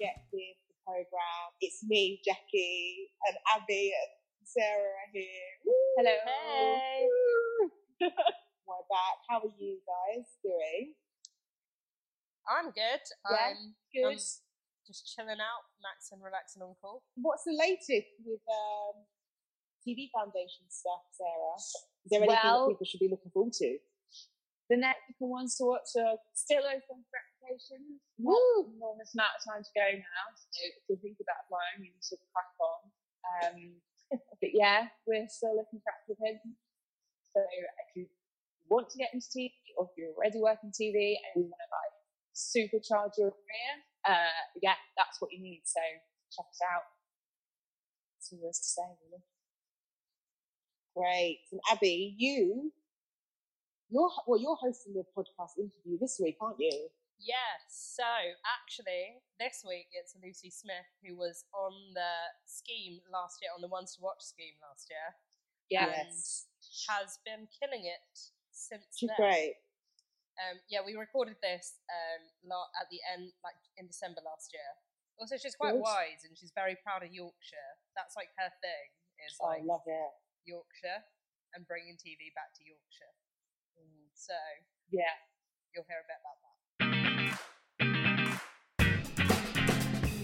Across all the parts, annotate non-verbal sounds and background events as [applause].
Get With the program. It's me, Jackie, and Abby and Sarah are here. Hello. Hey. [laughs] We're back. How are you guys doing? I'm good. Yeah, I'm Good. Um, just chilling out, maxing, relaxing on call. What's the latest with um, TV Foundation stuff, Sarah? Is there anything Well- that people should be looking forward to? The Network ones to watch are still open for applications. Woo! Enormous amount of time to go now. So if you think about applying, you should crack on. Um, [laughs] but yeah, we're still looking for applicants. So if you want to get into TV or if you're already working TV and you want to like supercharge your career, uh, yeah, that's what you need. So check us out. That's all there is to say, really. Great. And Abby, you, you're well, you're hosting the podcast interview this week, aren't you? Yes. So actually, this week it's Lucy Smith who was on the scheme last year, on the Ones to Watch scheme last year, Yeah. Yes. has been killing it since She's then. great. Um, yeah, we recorded this um, at the end, like in December last year. Also, she's quite wise and she's very proud of Yorkshire. That's like her thing, is Oh, I like love it. Yorkshire and bringing TV back to Yorkshire. So Yeah. you'll hear a bit about that.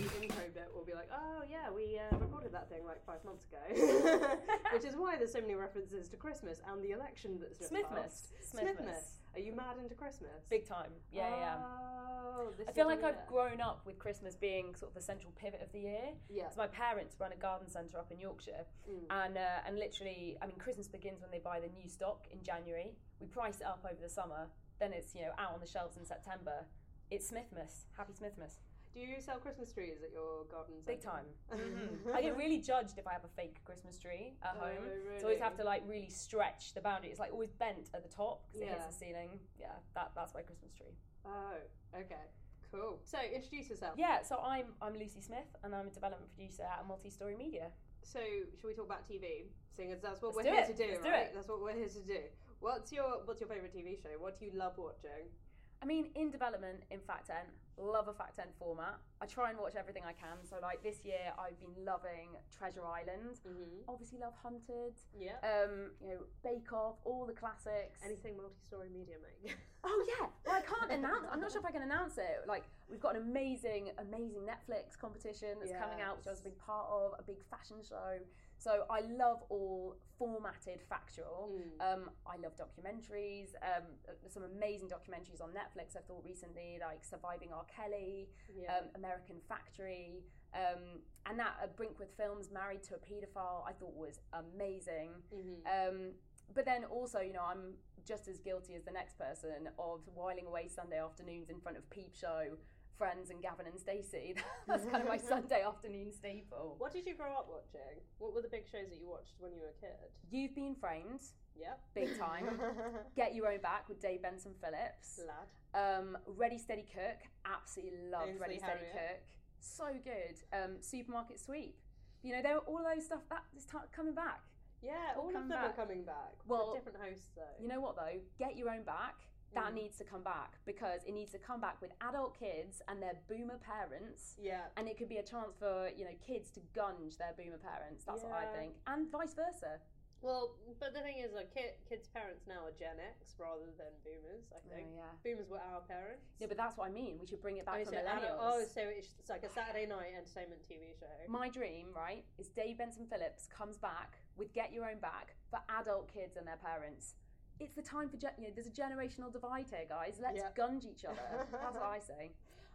The intro bit will be like, oh yeah, we uh, recorded that thing like five months ago, [laughs] which is why there's so many references to Christmas and the election that's just Smithmas. passed. Smithmas. Are you mad into Christmas? Big time. Yeah, yeah. Oh, this I feel like I've grown up with Christmas being sort of the central pivot of the year. Yeah. So my parents run a garden centre up in Yorkshire, Mm. and uh, and literally, I mean, Christmas begins when they buy the new stock in January. We price it up over the summer, then it's you know out on the shelves in September. It's Smithmas. Happy Smithmas. Do you sell Christmas trees at your garden? Big time. [laughs] Mhm. I get really judged if I have a fake Christmas tree at Oh, home. So I always have to like really stretch the boundary. It's like always bent at the top because it hits Yeah. the ceiling. Yeah, that, that's my Christmas tree. Oh, okay, cool. So introduce yourself. Yeah, so I'm I'm Lucy Smith and I'm a development producer at Multi Story Media. So should we talk about TV? Seeing as that's what Let's we're do here it. to do, Let's do right? it. That's what we're here to do. What's your What's your favorite TV show? What do you love watching? I mean, in development in fact ent, love a fact ent format. I try and watch everything I can. So like this year, I've been loving Treasure Island. Mm-hmm. Obviously, love Hunted. Yeah. Um, you know, Bake Off, all the classics. Anything multi-story media make. [laughs] Oh yeah, well, I can't announce. I'm not sure if I can announce it. Like we've got an amazing, amazing Netflix competition that's coming out, which I was a big part of. A big fashion show. So I love all formatted factual. Mm. Um, I love documentaries. Um, some amazing documentaries on Netflix. I thought recently, like Surviving R. Kelly, yeah. um, American Factory, um, and that uh, Brinkworth Films, Married to a Paedophile. I thought was amazing. Mhm. Um, but then also, you know, I'm just as guilty as the next person of whiling away Sunday afternoons in front of Peep Show, Friends, and Gavin and Stacey. [laughs] That's kind of my [laughs] Sunday afternoon staple. What did you grow up watching? What were the big shows that you watched when you were a kid? You've been framed, Yep. big time. [laughs] Get Your Own Back with Dave Benson Phillips. Lad. Um, Ready Steady Cook, absolutely loved Ainsley Ready Steady Harriott. Cook. So good. Um, Supermarket Sweep. You know, there were all those stuff that is t- coming back. Yeah, All all of them back. are coming back. Well, different hosts though. You know what though? Get your own back. That Mm. needs to come back because it needs to come back with adult kids and their boomer parents. Yeah. And it could be a chance for, you know, kids to gunge their boomer parents. That's what I think. And vice versa. Well, but the thing is, like, kid, kids' parents now are Gen X rather than Boomers. I think yeah. Boomers were our parents. Yeah, but that's what I mean. We should bring it back Oh, so millennials. oh, so it's, it's like a Saturday night entertainment TV show. My dream, right, is Dave Benson Phillips comes back with Get Your Own Back for adult kids and their parents. It's the time for, you know, there's a generational divide here, guys. Let's Yeah. gunge each other. [laughs] That's what I say.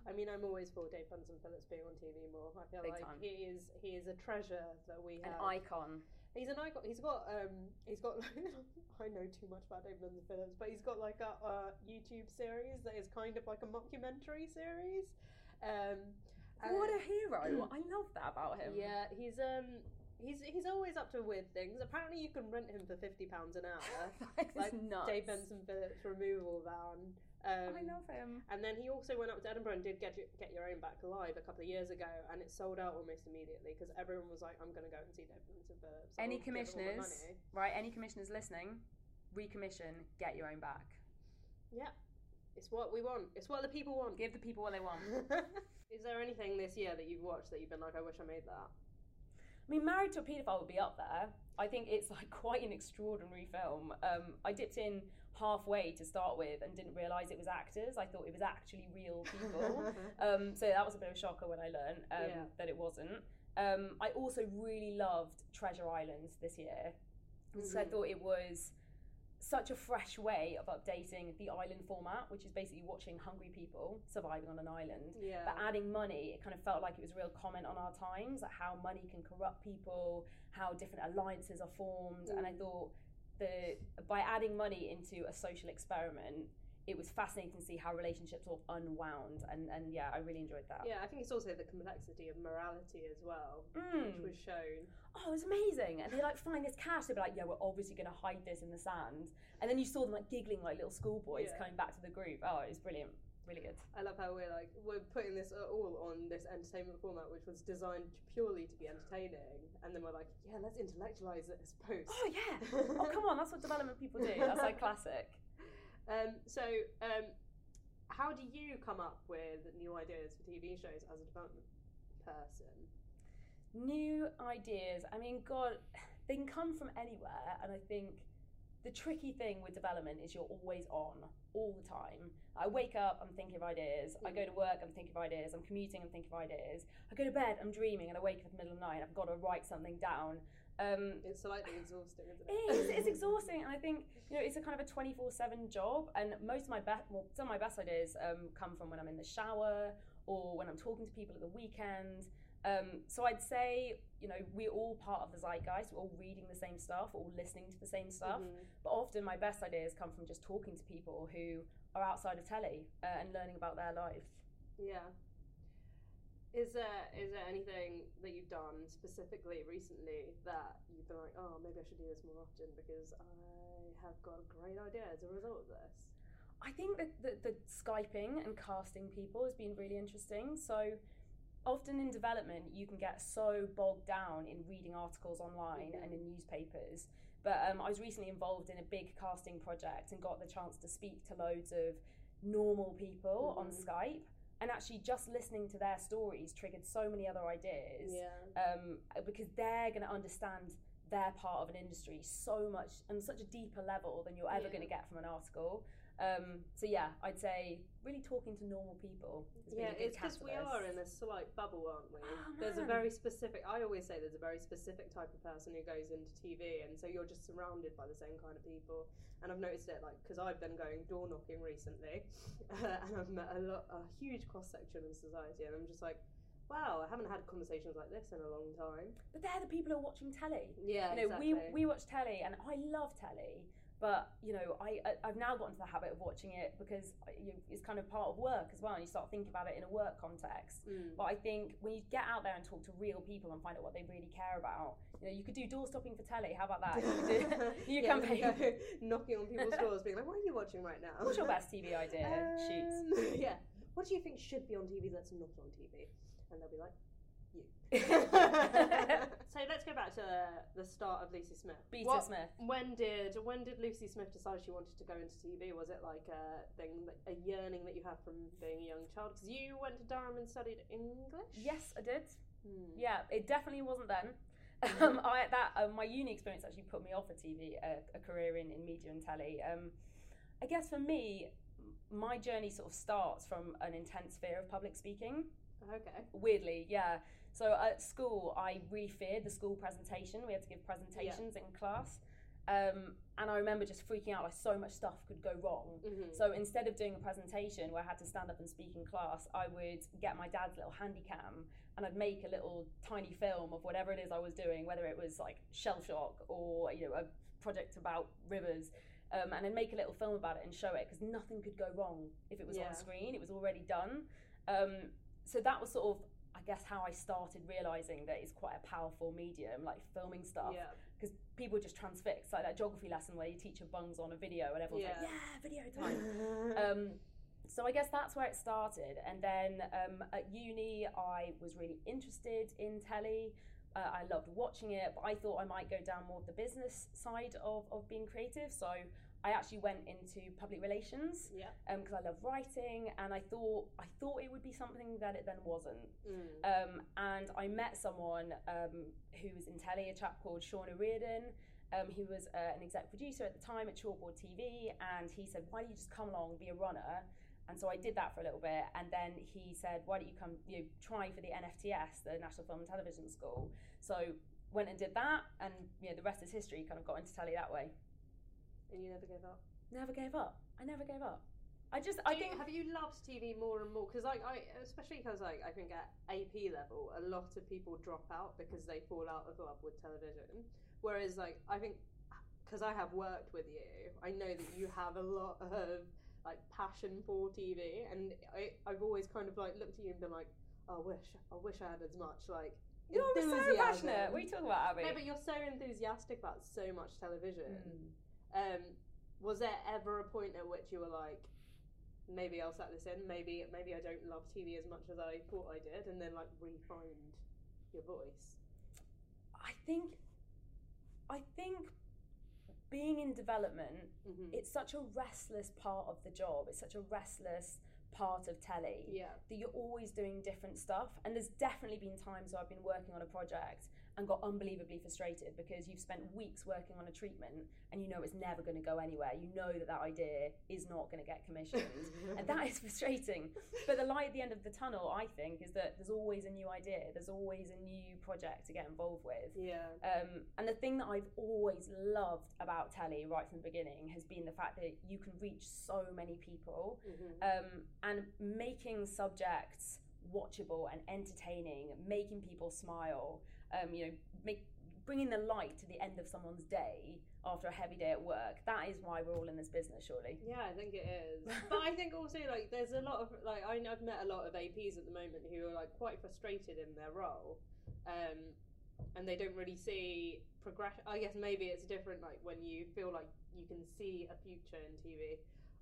I mean, I'm always for Dave Benson Phillips being on TV more. I feel Big like time. he is he is a treasure that we have. An icon. He's an icon. He's got um. He's got. [laughs] I know too much about Dave Benson Phillips, but he's got like a, a YouTube series that is kind of like a mockumentary series. Um, What a hero. I love that about him. Yeah, he's um. He's, he's always up to weird things. Apparently, you can rent him for fifty pounds an hour, [laughs] that is like nuts. Dave Benson Phillips removal van. Um, I love him. And then he also went up to Edinburgh and did Get Your, Get Your Own Back live a couple of years ago, and it sold out almost immediately because everyone was like, "I'm going to go and see Dave Benson Phillips." Any I'll give him all my commissioners, right? Any commissioners listening, recommission, get your own back. Yeah, it's what we want. It's what the people want. Give the people what they want. [laughs] Is there anything this year that you've watched that you've been like, I wish I made that? I mean, Married to a Paedophile would be up there. I think it's like [laughs] quite an extraordinary film. Um, I dipped in halfway to start with and didn't realise it was actors. I thought it was actually real [laughs] people. um, so that was a bit of a shocker when I learned um, Yeah. that it wasn't. Um, I also really loved Treasure Island this year because I Mhm. thought it was such a fresh way of updating the island format, which is basically watching hungry people surviving on an island yeah. but adding money, it kind of felt like it was a real comment on our times, like how money can corrupt people, how different alliances are formed, and I Mm. thought the by adding money into a social experiment, it was fascinating to see how relationships all unwound, and and yeah, I really enjoyed that. yeah, I think it's also the complexity of morality as well, Mm. which was shown. Oh, it was amazing. And they like find this cash. They'd be like, yeah, we're obviously going to hide this in the sand. And then you saw them like giggling like little schoolboys Yeah. coming back to the group. Oh, it was brilliant. Really good. I love how we're like we're putting this all on this entertainment format, which was designed purely to be entertaining, and then we're like, yeah, let's intellectualize it as post. Oh, yeah. [laughs] Oh, come on. That's what development people do. That's like classic. Um, so, um, how do you come up with new ideas for TV shows as a development person? new ideas? I mean god they can come from anywhere and i think the tricky thing with development is you're always on all the time. I wake up i'm thinking of ideas. I go to work i'm thinking of ideas. I'm commuting i'm thinking of ideas. I go to bed i'm dreaming and i wake up in the middle of the night i've got to write something down um, It's slightly exhausting, isn't it it? is. It's [laughs] exhausting, and I think you know it's a kind of a twenty four seven job. And most of my best, well, some of my best ideas um, come from when I'm in the shower or when I'm talking to people at the weekend. Um, so I'd say you know we're all part of the zeitgeist. We're all reading the same stuff, all listening to the same stuff. Mhm. But often my best ideas come from just talking to people who are outside of telly uh, and learning about their life. Yeah. Is there is there anything that you've done specifically recently that you've been like, oh, maybe I should do this more often because I have got a great idea as a result of this? I think that the, the Skyping and casting people has been really interesting. So often in development, you can get so bogged down in reading articles online and in newspapers. But um, I was recently involved in a big casting project and got the chance to speak to loads of normal people on Mhm. Skype. And actually, just listening to their stories triggered so many other ideas Yeah. um, because they're going to understand their part of an industry so much and such a deeper level than you're ever Yeah. going to get from an article. Um, so yeah, I'd say really talking to normal people. Yeah, it's because we are in a slight bubble, aren't we? Oh, there's a very specific. I always say there's a very specific type of person who goes into TV, and so you're just surrounded by the same kind of people. And I've noticed it, like, because I've been going door knocking recently, [laughs] and I've met a lot, a huge cross section of society, and I'm just like, wow, I haven't had conversations like this in a long time. But they're the people who are watching telly. Yeah, you know, we we watch telly, and I love telly. But you know, I I- I've now got into the habit of watching it because you, it's kind of part of work as well, and you start thinking about it in a work context. Mm. But I think when you get out there and talk to real people and find out what they really care about, you know, you could do door stopping for telly. How about that? You could do [laughs] [laughs] you Yeah, campaign. go [laughs] knocking on people's doors, being like, "What are you watching right now?" What's your best TV idea? Shoot. Um, yeah. What do you think should be on TV that's not on TV? And they'll be like, you. [laughs] [laughs] so let's go back to the start of Lucy Smith. Beta What- Smith. When did when did Lucy Smith decide she wanted to go into TV? Was it like a thing, that- a yearning that you had from being a young child? Because you went to Durham and studied English. Yes, I did. Hmm. Yeah, it definitely wasn't then. [laughs] Um, I that um, my uni experience actually put me off a TV, a, a career in, in media and telly. Um, I guess for me, my journey sort of starts from an intense fear of public speaking. Okay. Weirdly, yeah. So at school, I really feared the school presentation. We had to give presentations in class. Um, and I remember just freaking out, like so much stuff could go wrong. Mhm. So instead of doing a presentation where I had to stand up and speak in class, I would get my dad's little handy cam and I'd make a little tiny film of whatever it is I was doing, whether it was like shell shock or you know a project about rivers. Um, and then make a little film about it and show it because nothing could go wrong if it was Yeah. on screen. It was already done. Um, so that was sort of, I guess, how I started realizing that it's quite a powerful medium, like filming stuff. Yeah. because people just transfix like that geography lesson where you teach your teacher bungs on a video and everyone's Yeah. like yeah video time. [laughs] Um, so i guess that's where it started. And then um, at uni i was really interested in telly. Uh, i loved watching it but i thought i might go down more of the business side of, of being creative. So I actually went into public relations Yeah. because I love writing, and I thought I thought it would be something that it then wasn't. Mm. Um, and I met someone um, who was in telly, a chap called Shauna Reardon. Um, he was uh, an exec producer at the time at Chalkboard TV, and he said, "Why don't you just come along, be a runner?" And so I did that for a little bit, and then he said, "Why don't you come, you know, try for the NFTS, the National Film and Television School?" So went and did that, and you know, the rest is history. Kind of got into telly that way. And you never gave up. Never gave up. I never gave up. I just, Do I you- think, have you loved TV more and more? Because like I, especially because like I think at AP level, a lot of people drop out because they fall out of love with television. Whereas like I think because I have worked with you, I know that you have a lot of like passion for TV, and I, I've always kind of like looked at you and been like, oh, I wish, I wish I had as much like. you're so passionate. What are you talking about, Abby? No, but you're so enthusiastic about so much television. Mm. Um, was there ever a point at which you were like, maybe I'll set this in, maybe maybe I don't love TV as much as I thought I did, and then like refined your voice? I think, I think being in development, Mm-hmm. it's such a restless part of the job. It's such a restless part of telly Yeah, that you're always doing different stuff. And there's definitely been times where I've been working on a project and got unbelievably frustrated because you've spent weeks working on a treatment and you know it's never going to go anywhere. You know that that idea is not going to get commissioned. [laughs] and that is frustrating. But the light at the end of the tunnel, I think, is that there's always a new idea. There's always a new project to get involved with. yeah, Um, and the thing that I've always loved about telly right from the beginning has been the fact that you can reach so many people mm-hmm. um, and making subjects watchable and entertaining, making people smile, um, you know, make, bringing the light to the end of someone's day after a heavy day at work. That is why we're all in this business, surely. yeah. I think it is, [laughs] but I think also like there's a lot of like I, I've met a lot of APs at the moment who are like quite frustrated in their role, um, and they don't really see progression. I guess maybe it's different like when you feel like you can see a future in TV.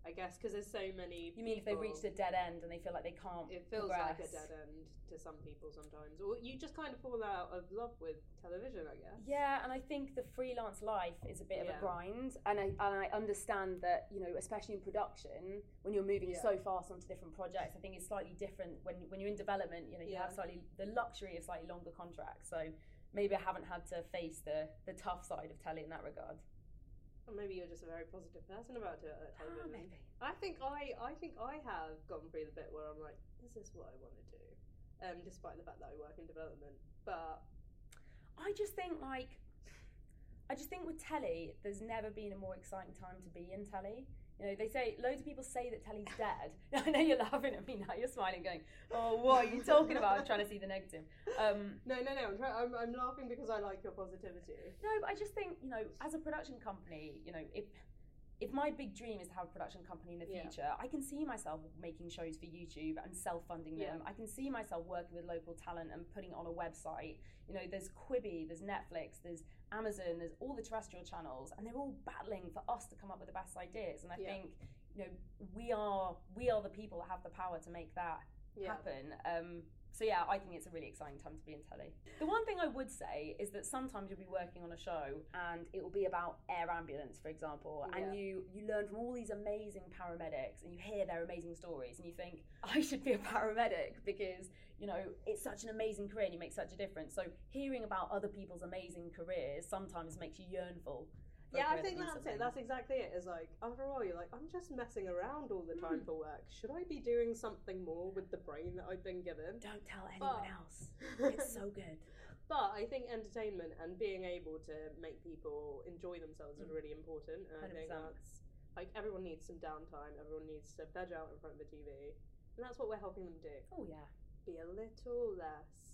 I guess because there's so many. You mean if they people- reached a dead end and they feel like they can't It feels like a dead end to some people sometimes, or you just kind of fall out of love with television. I guess. Yeah, and I think the freelance life is a bit of a grind, and I and I understand that you know, especially in production, when you're moving Yeah. so fast onto different projects, I think it's slightly different when when you're in development. You know, you Yeah. have slightly the luxury of slightly longer contracts, so maybe I haven't had to face the the tough side of telly in that regard. Or maybe you're just a very positive person about it at Ah, maybe. I think I, I think I have gone through the bit where I'm like, this is this what I want to do? Um, despite the fact that I work in development, but I just think like, I just think with telly, there's never been a more exciting time to be in telly. You know, they say loads of people say that telly's dead. [laughs] I know you're laughing at me now. You're smiling, going, "Oh, what are you talking about?" I'm trying to see the negative. Um, no, no, no. I'm, try- I'm, I'm laughing because I like your positivity. no, but I just think you know, as a production company, you know, if if my big dream is to have a production company in the Yeah. future, I can see myself making shows for YouTube and self-funding them. Yeah. I can see myself working with local talent and putting it on a website. You know, there's Quibi, there's Netflix, there's Amazon, there's all the terrestrial channels, and they're all battling for us to come up with the best ideas. And I Yeah. think you know we are we are the people that have the power to make that happen. Um, so yeah, I think it's a really exciting time to be in telly. The one thing I would say is that sometimes you'll be working on a show and it will be about air ambulance, for example, Yeah. and you you learn from all these amazing paramedics and you hear their amazing stories and you think [laughs] I should be a paramedic because you know it's such an amazing career and you make such a difference. So hearing about other people's amazing careers sometimes makes you yearnful. for Yeah, I think that's something. it. That's exactly it. It's like after a while, you're like, I'm just messing around all the Hmm. time for work. Should I be doing something more with the brain that I've been given? Don't tell anyone But- else. It's so [laughs] good. But I think entertainment and being able to make people enjoy themselves is Mm. really important. And I think that's like everyone needs some downtime. Everyone needs to veg out in front of the TV, and that's what we're helping them do. Oh yeah. Be a little less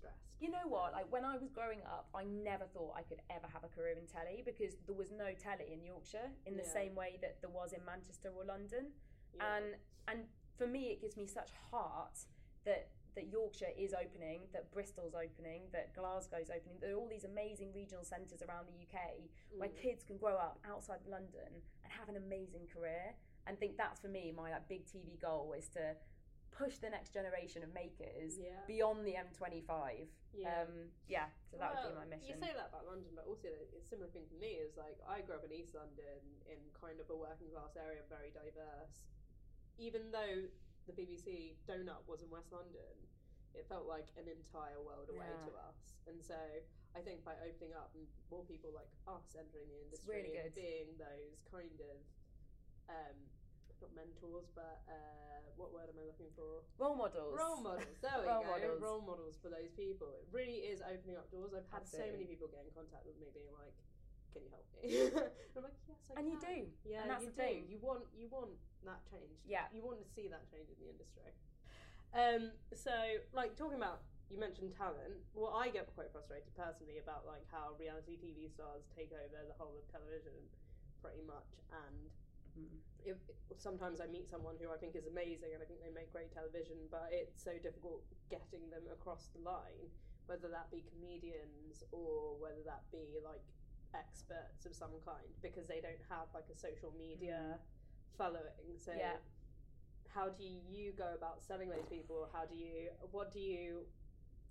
stressed. You know what? Like when I was growing up, I never thought I could ever have a career in telly because there was no telly in Yorkshire in the Yeah. same way that there was in Manchester or London. Yeah. And and for me, it gives me such heart that that Yorkshire is opening, that Bristol's opening, that Glasgow's opening. There are all these amazing regional centres around the UK where Mm. kids can grow up outside of London and have an amazing career. And think that's for me my like big TV goal is to push the next generation of makers Yeah. beyond the M25. Yeah. Um, yeah, so that would be my mission. You say that about London, but also a similar thing for me. Is like I grew up in East London in kind of a working class area, very diverse. Even though the BBC donut was in West London, it felt like an entire world away Yeah. to us. And so I think by opening up and more people like us entering the industry, really and good. being those kind of um, not mentors, but uh, what word am I looking for? Role models. Role models. There we [laughs] Role go. models. Role models for those people. It really is opening up doors. I've had so many people get in contact with me, being like, "Can you help me?" [laughs] I'm like, "Yes, I And you do. Yeah, And that's you the do. thing. You want you want that change. Yeah. You want to see that change in the industry. Um. So, like talking about. You mentioned talent. Well, I get quite frustrated personally about like how reality TV stars take over the whole of television, pretty much, and. If, sometimes I meet someone who I think is amazing and I think they make great television, but it's so difficult getting them across the line, whether that be comedians or whether that be like experts of some kind, because they don't have like a social media mm. following. So, Yeah. how do you go about selling those people? How do you, what do you,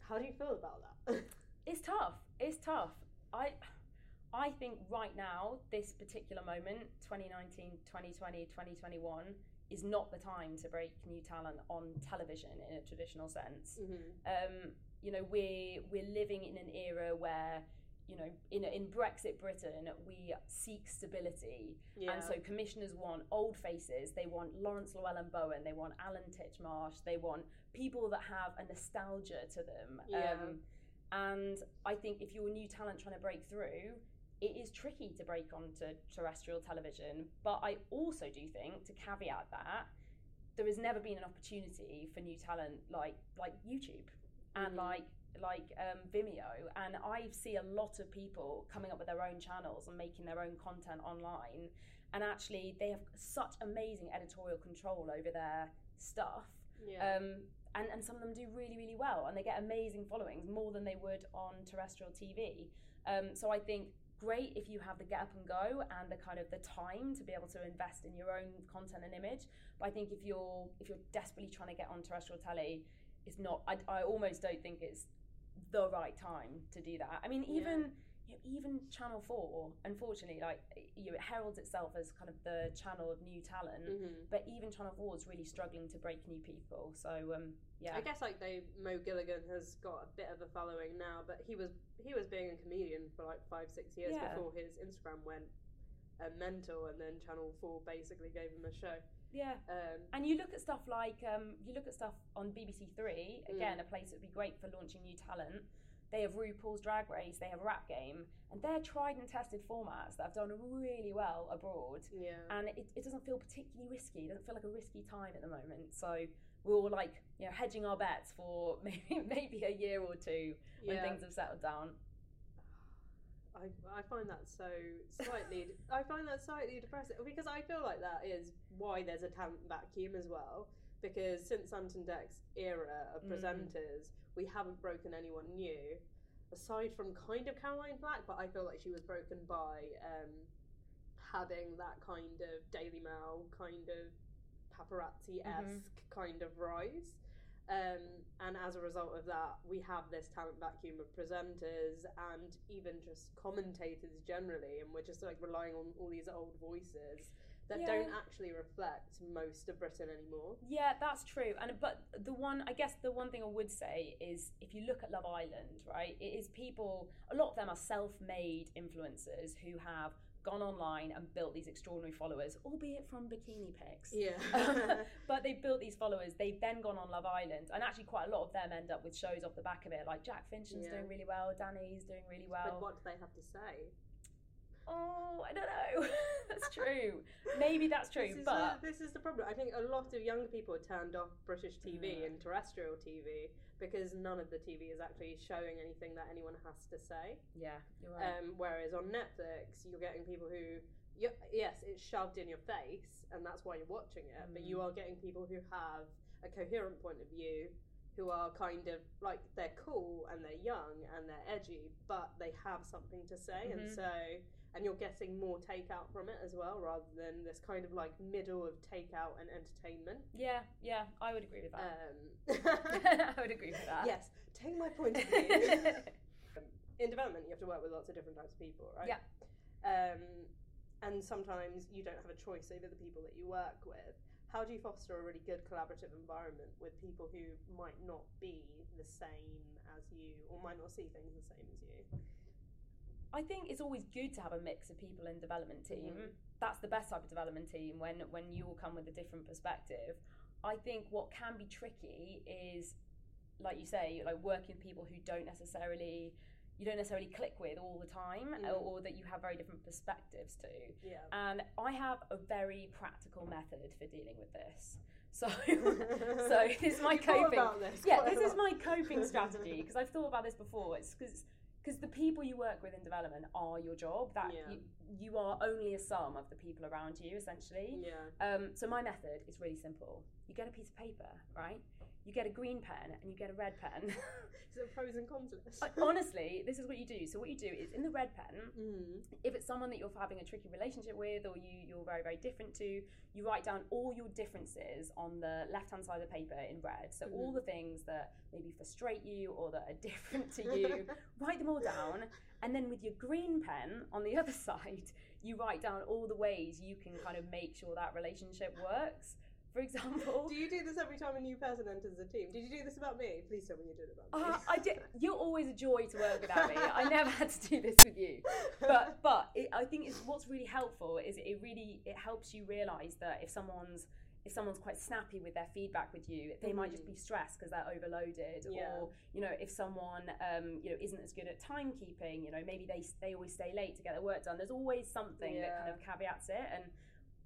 how do you feel about that? [laughs] It's tough. It's tough. I I think right now, this particular moment, 2019, 2020, 2021, is not the time to break new talent on television in a traditional sense. mm-hmm. Um, you know, we're we're living in an era where, you know, in in Brexit Britain, we seek stability. Yeah. And so commissioners want old faces. They want Laurence Llewelyn-Bowen. They want Alan Titchmarsh. They want people that have a nostalgia to them. Yeah. Um, and I think if you're new talent trying to break through, it is tricky to break onto terrestrial television. But I also do think, to caveat that, there has never been an opportunity for new talent like like YouTube and Mhm. like like um, Vimeo, and I see a lot of people coming up with their own channels and making their own content online, and actually they have such amazing editorial control over their stuff. yeah. Um, and, and some of them do really, really well, and they get amazing followings, more than they would on terrestrial TV. Um, so I think great if you have the get up and go and the kind of the time to be able to invest in your own content and image. But I think if you're if you're desperately trying to get on terrestrial telly, it's not. I, I almost don't think it's the right time to do that. I mean, Yeah. Even you know, even Channel Four, unfortunately, like you know, it heralds itself as kind of the channel of new talent. Mhm. But even Channel Four is really struggling to break new people. So um, yeah, I guess like they Mo Gilligan has got a bit of a following now, but he was he was being a comedian for like five six years Yeah. before his Instagram went uh, mental, and then Channel Four basically gave him a show. yeah. Um, And you look at stuff like um, you look at stuff on BBC Three Mm. again, a place that would be great for launching new talent. They have RuPaul's Drag Race, they have Rap Game, and they're tried and tested formats that have done really well abroad. yeah, And it, it doesn't feel particularly risky. It doesn't feel like a risky time at the moment. So we're all like, you know, hedging our bets for [laughs] maybe maybe a year or two when yeah. things have settled down. I, I find that so slightly I find that slightly depressing because I feel like that is why there's a talent vacuum as well because since Ant and Dec's era of Mm. presenters we haven't broken anyone new aside from kind of Caroline Flack but I feel like she was broken by um, having that kind of Daily Mail kind of paparazzi esque kind of rise um, and as a result of that, we have this talent vacuum of presenters and even just commentators generally, and we're just like relying on all these old voices that Yeah. don't actually reflect most of Britain anymore. Yeah, that's true. And but the one, I guess, the one thing I would say is, if you look at Love Island, right, it is people. A lot of them are self-made influencers who have gone online and built these extraordinary followers, albeit from bikini pics. Yeah. [laughs] but they've built these followers. They've then gone on Love Island, and actually, quite a lot of them end up with shows off the back of it. Like Jack Fincham's Yeah. doing really well, Dani's doing really well. but what do they have to say? Oh, I don't know. [laughs] that's true. Maybe that's [laughs] true, This is, but the, this is the problem. I think a lot of young people are turned off British TV Yeah. and terrestrial TV because none of the TV is actually showing anything that anyone has to say. yeah, you're right. Um, whereas on Netflix, you're getting people who, yes, it's shoved in your face, and that's why you're watching it. But you Mm. are getting people who have a coherent point of view, who are kind of like they're cool and they're young and they're edgy, but they have something to say. And Mhm. so and you're getting more takeout from it as well, rather than this kind of like middle of takeout and entertainment. Yeah, yeah, I would agree with that. Um, [laughs] [laughs] I would agree with that. yes, take my point of view. [laughs] in development, you have to work with lots of different types of people, right? Yeah. Um, and sometimes you don't have a choice over the people that you work with. How do you foster a really good collaborative environment with people who might not be the same as you or might not see things the same as you? I think it's always good to have a mix of people in development team. Mhm. That's the best type of development team when when you all come with a different perspective. I think what can be tricky is, like you say, like working with people who don't necessarily you don't necessarily click with all the time, Mm. or, or that you have very different perspectives to. Yeah. And I have a very practical method for dealing with this. So, [laughs] so this is my coping. this yeah, this is my coping [laughs] strategy because I've thought about this before. It's because because the people you work with in development are your job. That Yeah. you, you are only a sum of the people around you, essentially. Yeah. Um, so my method is really simple. You get a piece of paper, right? You get a green pen and you get a red pen. [laughs] A pros and cons list? Honestly, this is what you do. So what you do is in the red pen, Mm. if it's someone that you're having a tricky relationship with or you, you're very, very different to, you write down all your differences on the left hand side of the paper in red. So, all Mhm. the things that maybe frustrate you or that are [laughs] different to you, [laughs] write them all down. And then with your green pen on the other side, you write down all the ways you can kind of make sure that relationship works. For example, Do you do this every time a new person enters the team? Did you do this about me? Please tell me you did it about me. uh, I did, you're always a joy to work with, Abby. I never had to do this with you. but but it, I think it's what's really helpful is it really it helps you realize that if someone's if someone's quite snappy with their feedback with you, they might just be stressed because they're overloaded, Mm. Yeah. or you know if someone um, you know isn't as good at timekeeping, you know maybe they they always stay late to get their work done. There's always something that kind of caveats it, and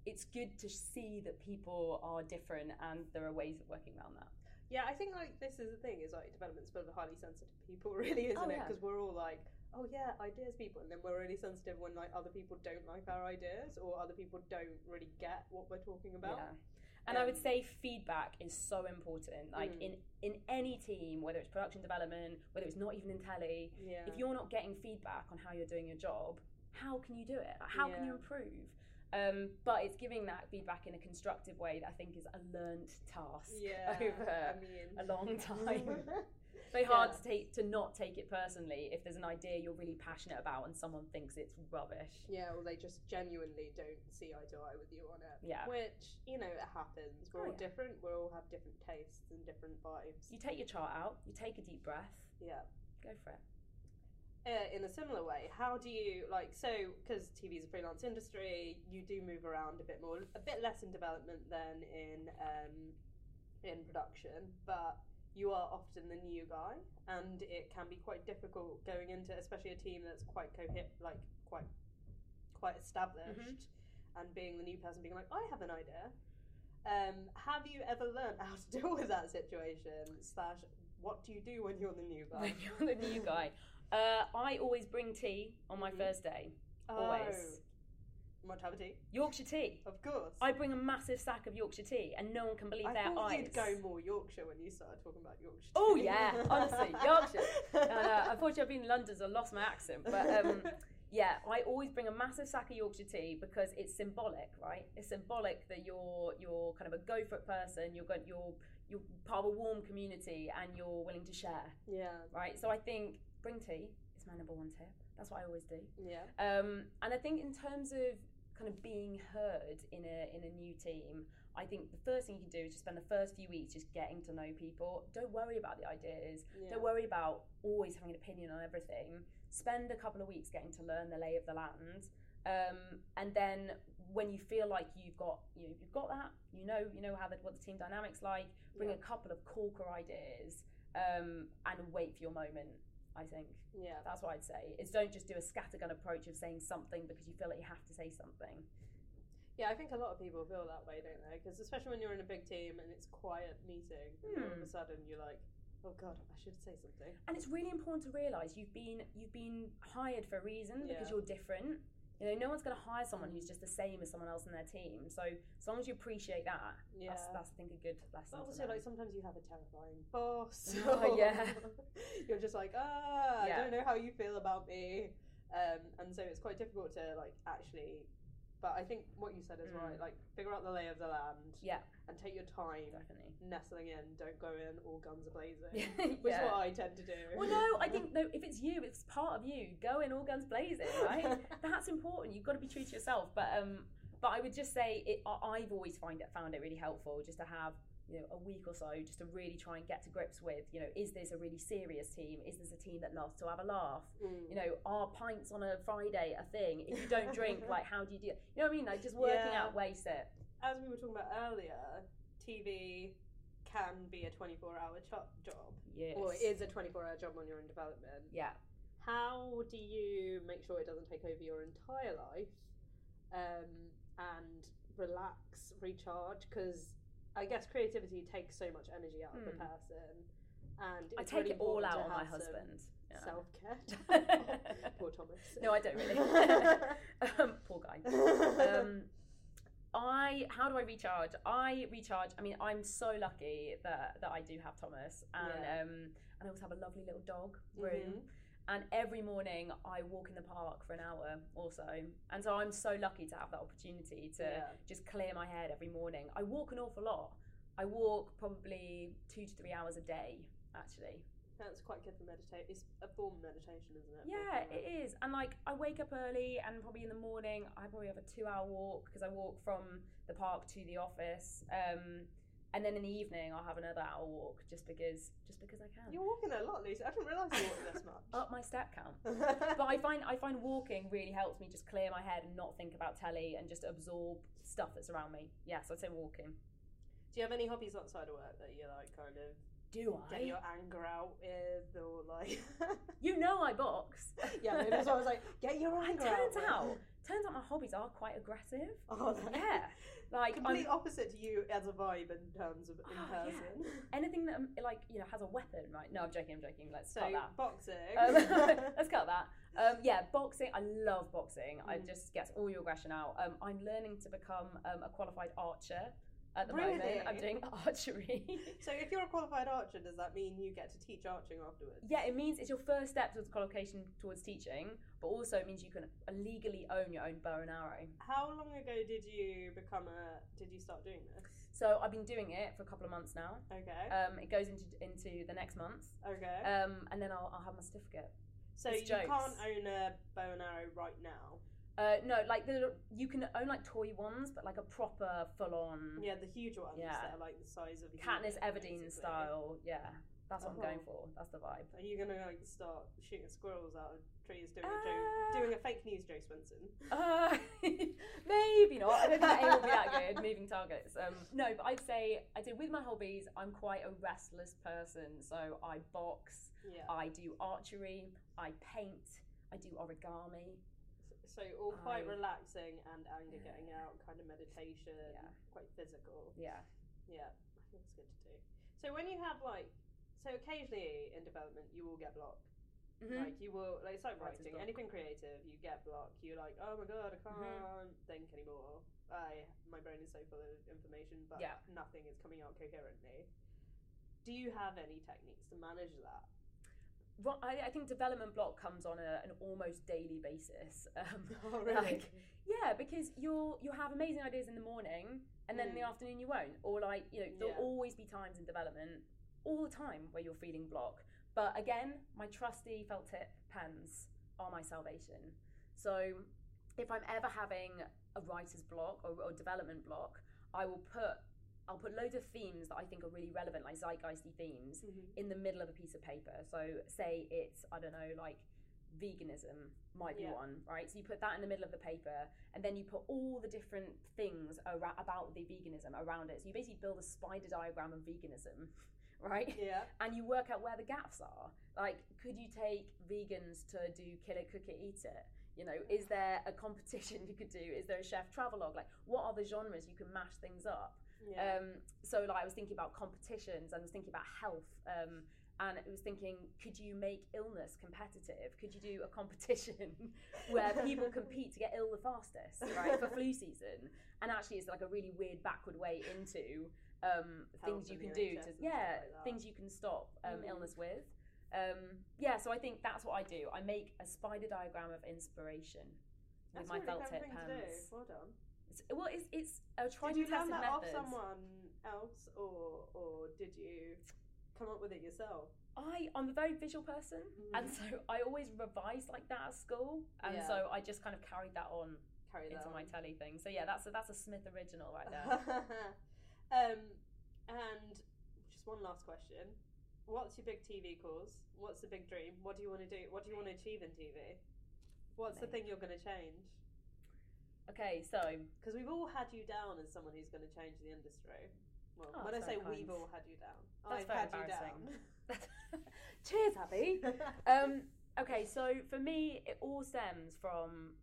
it's good to see that people are different and there are ways of working around that. Yeah, I think like this is the thing is like development's full of highly sensitive people, [laughs] really, isn't Oh, it? yeah. Because we're all like, oh yeah, ideas people, and then we're really sensitive when like other people don't like our ideas or other people don't really get what we're talking about. Yeah. And I would Um, say feedback is so important. Like Mm. in in any team, whether it's production development, whether it's not even in telly, Yeah. if you're not getting feedback on how you're doing your job, how can you do it? How can you improve? Um, but it's giving that feedback in a constructive way that I think is a learnt task yeah, [laughs] over I mean, a long [laughs] time. [laughs] Very hard Yeah. to take to not take it personally if there's an idea you're really passionate about and someone thinks it's rubbish. Yeah, or they just genuinely don't see eye to eye with you on it. Yeah. Which, you know, it happens. We're Oh, all yeah. different. We all have different tastes and different vibes. You take your chart out, you take a deep breath, Yeah. go for it. Uh, in a similar way, how do you, like, so, because TV is a freelance industry, you do move around a bit more, a bit less in development than in, um, in production, but you are often the new guy, and it can be quite difficult going into, especially a team that's quite cohip, like, quite, quite established, and being the new person being like, I have an idea. Um, have you ever learned how to [laughs] deal with that situation? Slash, what do you do when you're the new guy? when you're the new guy. [laughs] Uh, I always bring tea on my Mhm. first day. Always. Oh, much have a tea, Yorkshire tea. of course. I bring a massive sack of Yorkshire tea, and no one can believe I their eyes. You'd go more Yorkshire when you started talking about Yorkshire. Oh, yeah, [laughs] honestly, Yorkshire. uh, unfortunately, I've been in London, so I lost my accent. But um, [laughs] yeah, I always bring a massive sack of Yorkshire tea because it's symbolic, right? It's symbolic that you're you're kind of a go for it person. You're going, you're you're part of a warm community, and you're willing to share, yeah, right? So I think bring tea is my number one tip. That's what I always do. yeah, Um, and I think in terms of kind of being heard in a in a new team, I think the first thing you can do is just spend the first few weeks just getting to know people. Don't worry about the ideas. yeah. Don't worry about always having an opinion on everything. Spend a couple of weeks getting to learn the lay of the land. Um, and then when you feel like you've got you know, you've got that, you know you know how the, what the team dynamics like. Bring Yeah. a couple of corker ideas um, and wait for your moment. I think. Yeah, That's what I'd say. Is don't just do a scattergun approach of saying something because you feel like you have to say something. yeah. I think a lot of people feel that way, don't they? Because especially when you're in a big team and it's quiet meeting, and all of Hmm. a sudden you're like, oh god, I should say something. And it's really important to realise you've been you've been hired for a reason because Yeah. you're different. You know, no one's going to hire someone who's just the same as someone else in their team. So as long as you appreciate that, Yeah. that's, that's I think a good lesson. But also, like sometimes you have a terrifying [laughs] boss. Oh, [laughs] yeah. You're just like, ah, Yeah. I don't know how you feel about me. um, and so it's quite difficult to like actually. But I think what you said is Mm. right. Like figure out the lay of the land Yeah, and take your time definitely. nestling in. Don't go in all guns blazing, yeah. [laughs] which is what I tend to do. Well, no, I think no. If it's you, it's part of you. Go in all guns blazing, right? [laughs] That's important. You've got to be true to yourself. But um, but I would just say it. I've always find it found it really helpful just to have you know a week or so just to really try and get to grips with you know is this a really serious team? Is this a team that loves to have a laugh? Mm. You know, are pints on a Friday a thing? If you don't drink, [laughs] like how do you do? it? You know what I mean? Like just working Yeah. out ways it. as we were talking about earlier, TV can be a 24 hour cho- job. Yes. Well, it is a 24 hour job when you're in development. Yeah. How do you make sure it doesn't take over your entire life um, and relax, recharge? Because I guess creativity takes so much energy out of the Hmm. person. And I take really it all out on my husband. Yeah. Self care. [laughs] [laughs] Poor Thomas. No, I don't really. [laughs] um, poor guy. Um, I how do I recharge? I recharge. I mean, I'm so lucky that that I do have Thomas, and Yeah. um, and I also have a lovely little dog room. Mhm. And every morning I walk in the park for an hour or so, and so I'm so lucky to have that opportunity to Yeah. just clear my head every morning. I walk an awful lot. I walk probably two to three hours a day, actually. That's quite good for meditate. It's a form of meditation, isn't it? Yeah, it is. And like, I wake up early, and probably in the morning, I probably have a two-hour walk because I walk from the park to the office. Um, and then in the evening, I'll have another hour walk just because, just because I can. You're walking a lot, Lucy. I didn't realise you walked this [laughs] much. Up my step count. [laughs] but I find I find walking really helps me just clear my head and not think about telly and just absorb stuff that's around me. Yes, I'd say walking. Do you have any hobbies outside of work that you like kind of Do I? get your anger out with or like [laughs] You know I box. Yeah, maybe that's why I was like, [laughs] get your And anger turns out. out, turns out my hobbies are quite aggressive. [laughs] Oh, Yeah, like I'm, Complete opposite to you as a vibe in terms of in Oh, yeah. person. anything that like you know has a weapon, right? No, I'm joking. I'm joking. Let's So cut that. boxing. Um, let's cut that. Um, yeah, boxing. I love boxing. I Mm. just gets all your aggression out. Um, I'm learning to become um, a qualified archer at the moment. I'm doing [laughs] archery. so if you're a qualified archer, does that mean you get to teach arching afterwards? yeah, it means it's your first step towards qualification towards teaching, but also it means you can legally own your own bow and arrow. How long ago did you become a? Did you start doing this? So I've been doing it for a couple of months now. Okay. Um, it goes into into the next month, okay. um, and then I'll, I'll have my certificate. so it's you jokes. can't own a bow and arrow right now. Uh, no, like the you can own like toy ones, but like a proper full on Yeah, the huge ones Yeah. that are like the size of a Katniss Everdeen style. Yeah, that's what I'm going Uh-huh. for. That's the vibe. Are you gonna like start shooting squirrels out of trees doing a Uh, Jo, doing a fake news Jo Swinson? Uh, [laughs] maybe not. I don't think aim will be that good. Moving targets. Um, no, but I'd say I did with my hobbies. I'm quite a restless person, so I box, Yeah. I do archery, I paint, I do origami. So all quite I- relaxing and anger Yeah. getting out, kind of meditation, Yeah. quite physical. Yeah. Yeah, I think it's good to do. So when you have like, so occasionally in development you will get blocked. Mhm. Like you will, like it's like writing, anything creative, you get blocked. You're like, oh my god, I can't Mm-hmm. think anymore. I my brain is so full of information, but Yeah. nothing is coming out coherently. Do you have any techniques to manage that? I, I think development block comes on a, an almost daily basis. [laughs] Um, [laughs] Oh Like, yeah, because you'll you'll have amazing ideas in the morning, and then in the Mm. afternoon you won't. Or like you know, there'll Yeah. always be times in development, all the time where you're feeling block. But again, my trusty felt tip pens are my salvation. So if I'm ever having a writer's block or, or development block, I will put I'll put loads of themes that I think are really relevant, like zeitgeisty themes, mm-hmm. in the middle of a piece of paper. So say it's I don't know like veganism might be Yeah. one, right? So you put that in the middle of the paper, and then you put all the different things about the veganism around it. So you basically build a spider diagram of veganism, [laughs] right? Yeah. And you work out where the gaps are. Like, could you take vegans to do kill it, cook it, eat it? You know, is there a competition [laughs] you could do? Is there a chef travelogue? Like, what are the genres you can mash things up? Yeah. Um, so like I was thinking about competitions and I was thinking about health. Um, and I was thinking, could you make illness competitive? Could you do a competition [laughs] where people [laughs] compete to get ill the fastest, right, for flu season? And actually, it's like a really weird backward way into um, things you can do to yeah like things you can stop um, Mm. illness with. Um, yeah, so I think that's what I do. I make a spider diagram of inspiration with my really felt tip thing to pens. do. Well done. Well, it's it's a tried did you learn that method. off someone else, or or did you come up with it yourself? I I'm a very visual person, and Mhm. so I always revised like that at school, and Yeah. so I just kind of carried that on that into my telly thing. So yeah, that's a, that's a Smith original right there. [laughs] um, and just one last question: What's your big TV cause? What's the big dream? What do you want to do? What do you want to achieve in TV? What's the thing you're going to change? Okay, so Because we've all had you down as someone who's going to change the industry. Well, Oh, when I that's say very we've all had you down, That's I've very had you embarrassing. [laughs] [laughs] cheers, Abby. [laughs] um, okay, so for me, it all stems from.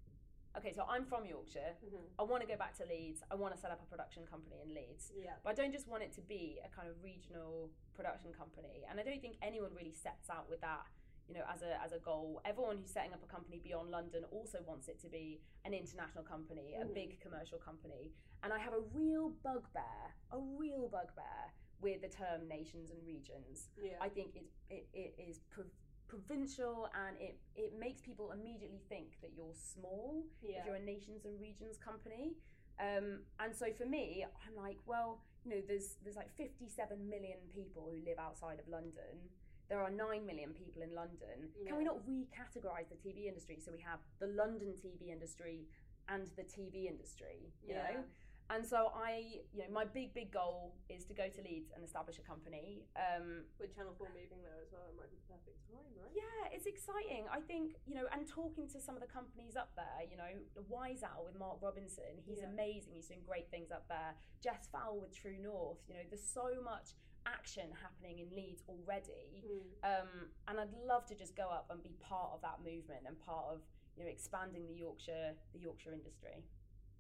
Okay, so I'm from Yorkshire. Mhm. I want to go back to Leeds. I want to set up a production company in Leeds. Yeah. But I don't just want it to be a kind of regional production company. And I don't think anyone really sets out with that, you know, as a as a goal. Everyone who's setting up a company beyond London also wants it to be an international company, a Mhm. big commercial company. And I have a real bugbear, a real bugbear with the term nations and regions. Yeah. I think it it, it is prov- provincial and it it makes people immediately think that you're small yeah. if you're a nations and regions company. Um, and so for me, I'm like, well, you know, there's there's like 57 million people who live outside of London. There are nine million people in London. Can we not recategorize the TV industry so we have the London TV industry and the TV industry? You Yeah. know. And so I, you know, my big big goal is to go to Leeds and establish a company. Um, With Channel 4 moving there as well, it might be the perfect time, right? yeah, it's exciting. I think, you know, and talking to some of the companies up there, you know, the Wise Owl with Mark Robinson, he's Yeah. amazing. He's doing great things up there. Jess Fowl with True North, you know, there's so much action happening in Leeds already. Mm. Um, and I'd love to just go up and be part of that movement and part of, you know, expanding the Yorkshire, the Yorkshire industry.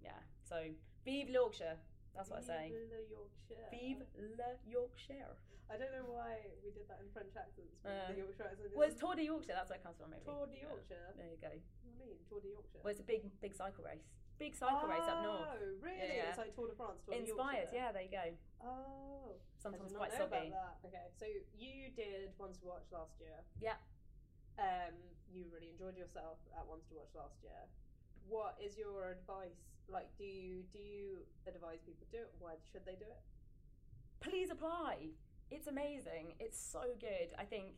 Yeah. So, vive Yorkshire. That's what I say. Vive le Yorkshire. Vive le Yorkshire. I don't know why we did that in French accents. but Uh, the Yorkshire accent. Well, it's Tour de Yorkshire. That's where it comes from, maybe. Tour de Yeah. Yorkshire. There you go. What do you mean? Tour de Yorkshire. Well, it's a big, big cycle race. Big cycle race up north. Oh, really? Yeah. It's like Tour de France. Tour Inspired, Yorkshire. yeah. There you go. Oh. Sometimes quite not know soggy. about that. Okay, so you did Ones to Watch last year. Yeah. Um, you really enjoyed yourself at Ones to Watch last year. What is your advice? Like, do you do you advise people to do it? Why should they do it? Please apply. It's amazing. It's so good. I think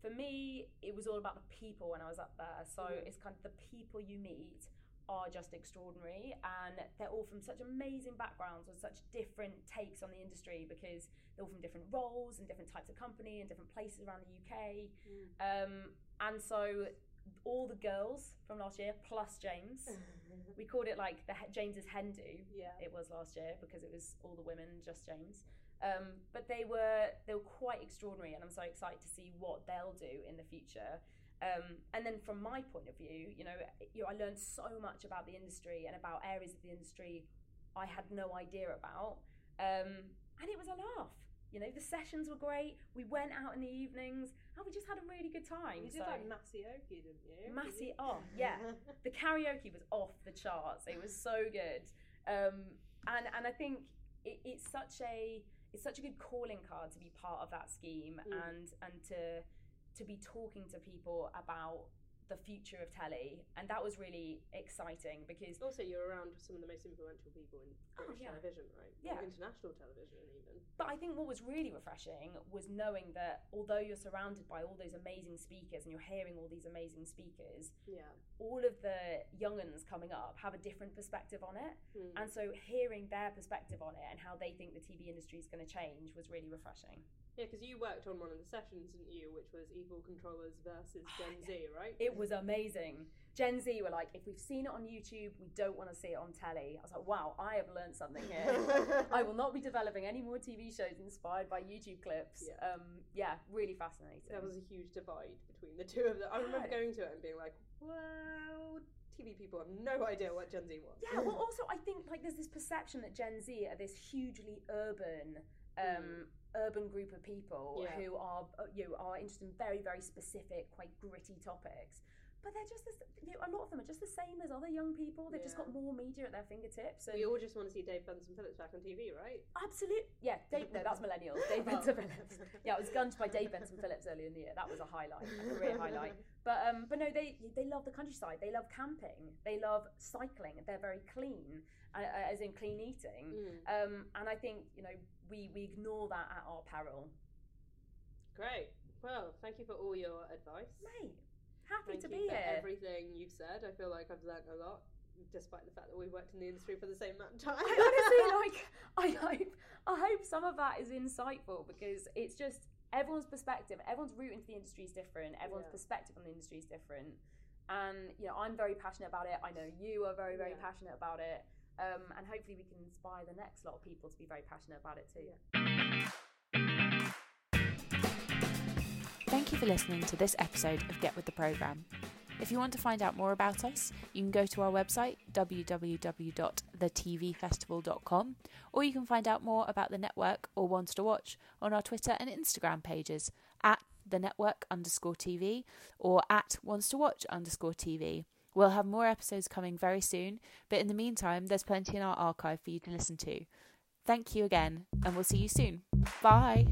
for me, it was all about the people when I was up there. So Mhm. it's kind of the people you meet are just extraordinary and they're all from such amazing backgrounds with such different takes on the industry because they're all from different roles and different types of company and different places around the UK. Um, and so all the girls from last year plus James, [laughs] we called it like the James's Hendu. yeah. It was last year because it was all the women, just James. Um, but they were they were quite extraordinary, and I'm so excited to see what they'll do in the future. Um, and then from my point of view, you know, you know, I learned so much about the industry and about areas of the industry I had no idea about, um, and it was a laugh. You know, the sessions were great. We went out in the evenings, and we just had a really good time. You did so like Masioki, didn't you? Did oh, yeah. [laughs] the karaoke was off the charts. It was so good, um, and and I think it, it's such a it's such a good calling card to be part of that scheme Mm. and and to to be talking to people about the future of telly, and that was really exciting because Also, you're around some of the most influential people in Oh, yeah. television, right? Or Yeah. international television, even. But I think what was really refreshing was knowing that although you're surrounded by all those amazing speakers and you're hearing all these amazing speakers, Yeah. all of the younguns coming up have a different perspective on it. Mm. And so hearing their perspective on it and how they think the TV industry is going to change was really refreshing. Yeah, because you worked on one of the sessions, didn't you? Which was Evil Controllers versus Gen Z, right? It was amazing. Gen Z were like, if we've seen it on YouTube, we don't want to see it on telly. I was like, wow, I have learned something here. [laughs] I will not be developing any more TV shows inspired by YouTube clips. Yeah. Um, yeah, really fascinating. There was a huge divide between the two of them. I remember Yeah. going to it and being like, well, TV people have no idea what Gen Z was. Yeah, well, also I think like there's this perception that Gen Z are this hugely urban, um, urban group of people. Yeah. who are uh, you know, are interested in very very specific, quite gritty topics. But they're just this, you know, a lot of them are just the same as other young people. They've just got more media at their fingertips. And We all just want to see Dave Benson Phillips back on TV, right? Absolutely. yeah. Dave, no, that's millennials. Dave Oh. Benson Phillips. Yeah, I was gunned by Dave Benson Phillips earlier in the year. That was a highlight, a career highlight. [laughs] But um, but no, they they love the countryside. They love camping. They love cycling. They're very clean, uh, uh, as in clean eating. Mm. Um, and I think you know we we ignore that at our peril. Great. Well, thank you for all your advice. Mate, happy Thank to be here. everything you've said. I feel like I've learnt a lot, despite the fact that we've worked in the industry for the same amount of time. I honestly [laughs] like. I hope. I hope some of that is insightful because it's just everyone's perspective. Everyone's route into the industry is different. Everyone's Yeah. perspective on the industry is different. And you know, I'm very passionate about it. I know you are very, very Yeah. passionate about it. Um, and hopefully, we can inspire the next lot of people to be very passionate about it too. Thank you for listening to this episode of Get With The Programme. If you want to find out more about us, you can go to our website www.thetvfestival.com or you can find out more about the network or Ones to Watch on our Twitter and Instagram pages at the network underscore TV or at Ones to Watch underscore TV. We'll have more episodes coming very soon, but in the meantime, there's plenty in our archive for you to listen to. Thank you again, and we'll see you soon. Bye.